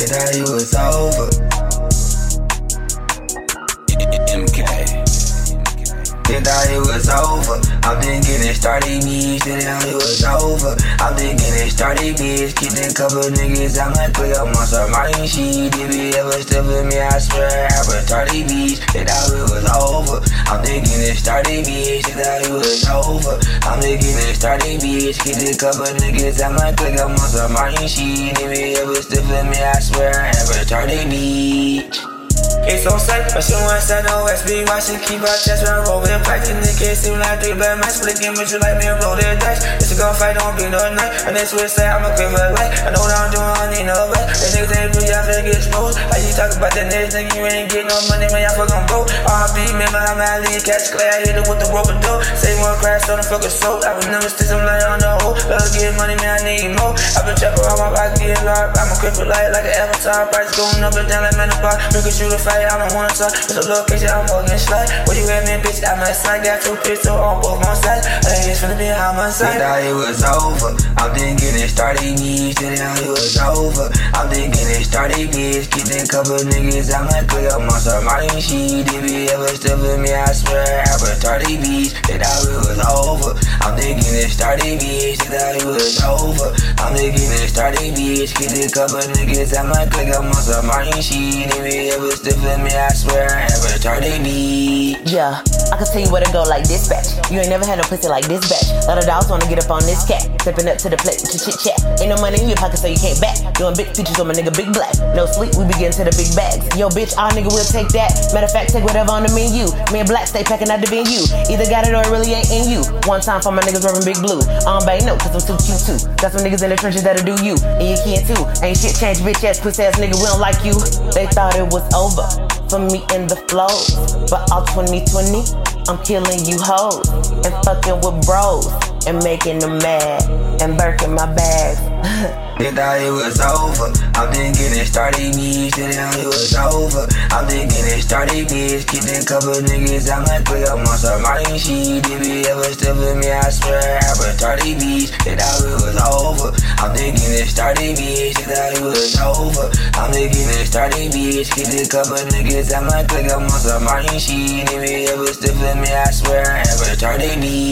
They thought it was over. MK. They thought it was over. I'm thinking it started me. They thought it was over. I'm thinking it started bitch. A couple niggas. I'm like, click up on some Martin shit. If you ever step with me, I swear I retarded bitch. They thought it was over. I'm thinking it started bitch. They thought it was over. I'm thinking it started bitch. Kicked a couple niggas. I'm like, click up on some Martin shit. If you ever with me, I swear I have retarded bitch. It's so safe, but she wants to know SB. Why she keep her chest when I roll a niggas seem like three bad man splitting, but you like me and roll their dice. It's a gunfight, don't be no night. And this switch say I'm a quick for. I know what I'm doing, I need no way. The niggas ain't really out there get smooth. How you talk about that next nigga? You ain't get no money, man. I fucking broke. RB, remember how my lead catch clay. I hit it with the broken door. Say one crash on the fucking soap. I remember still some light on the hole. Let's get money, man. I need more. I've been trapping around my pocket, get large. I'm a cripple light like an avatar. Price going up and down like man can shoot a fight, I don't wanna talk. It's a location, I'm fucking slide. What you at, man, bitch? I my side. Got two pistols on both my sides. I it's finna be on my They side. thought it was over. I'm thinking it started me. They thought it was over. I'm thinking it started bitch. Kicked a couple niggas. I'm like, click up on some Martin shit. If you ever step with me, I swear I have retarded bitch. They thought it was over. I'm thinking it started bitch. They thought it was over. I'm thinking it started bitch. Kicked a couple niggas. I'm like, click up on some Martin shit. If you ever step with me, I swear I have retarded bitch. Yeah, I can tell you where to go like dispatch. You ain't never had no pussy like this batch. A lot of dogs wanna get up on this cat. Stepping up to the plate your chit chat. Ain't no money in your pocket, so you can't back. Doing big features on my nigga Big Blacc. No sleep, we be getting to the big bags. Yo, bitch, our nigga will take that. Matter of fact, take whatever on the menu. Me and Blacc stay packing out the venue. Either got it or it really ain't in you. One time for my niggas wearing big blue. On don't no, cause I'm too cute too. Got some niggas in the trenches that'll do you. And you can too. Ain't shit changed, bitch ass, pussy ass nigga, we don't like you. They thought it was over for me in the flow. But all 2020, I'm killing you hoes and fucking with bros and making them mad and burking my bags. They thought it was over. I'm thinking it started me. They thought it was over. I'm thinking it started bitch. A couple niggas. I'm like, click up on some Martin shit. If you ever step with me, I swear I have retarded bitch. They thought it was over. I'm thinking it started bitch. They thought it was over. I'm it started bitch. Kicked a couple niggas. I'm like, click up on some Martin shit. If you ever with me, I swear I have a retarded bitch.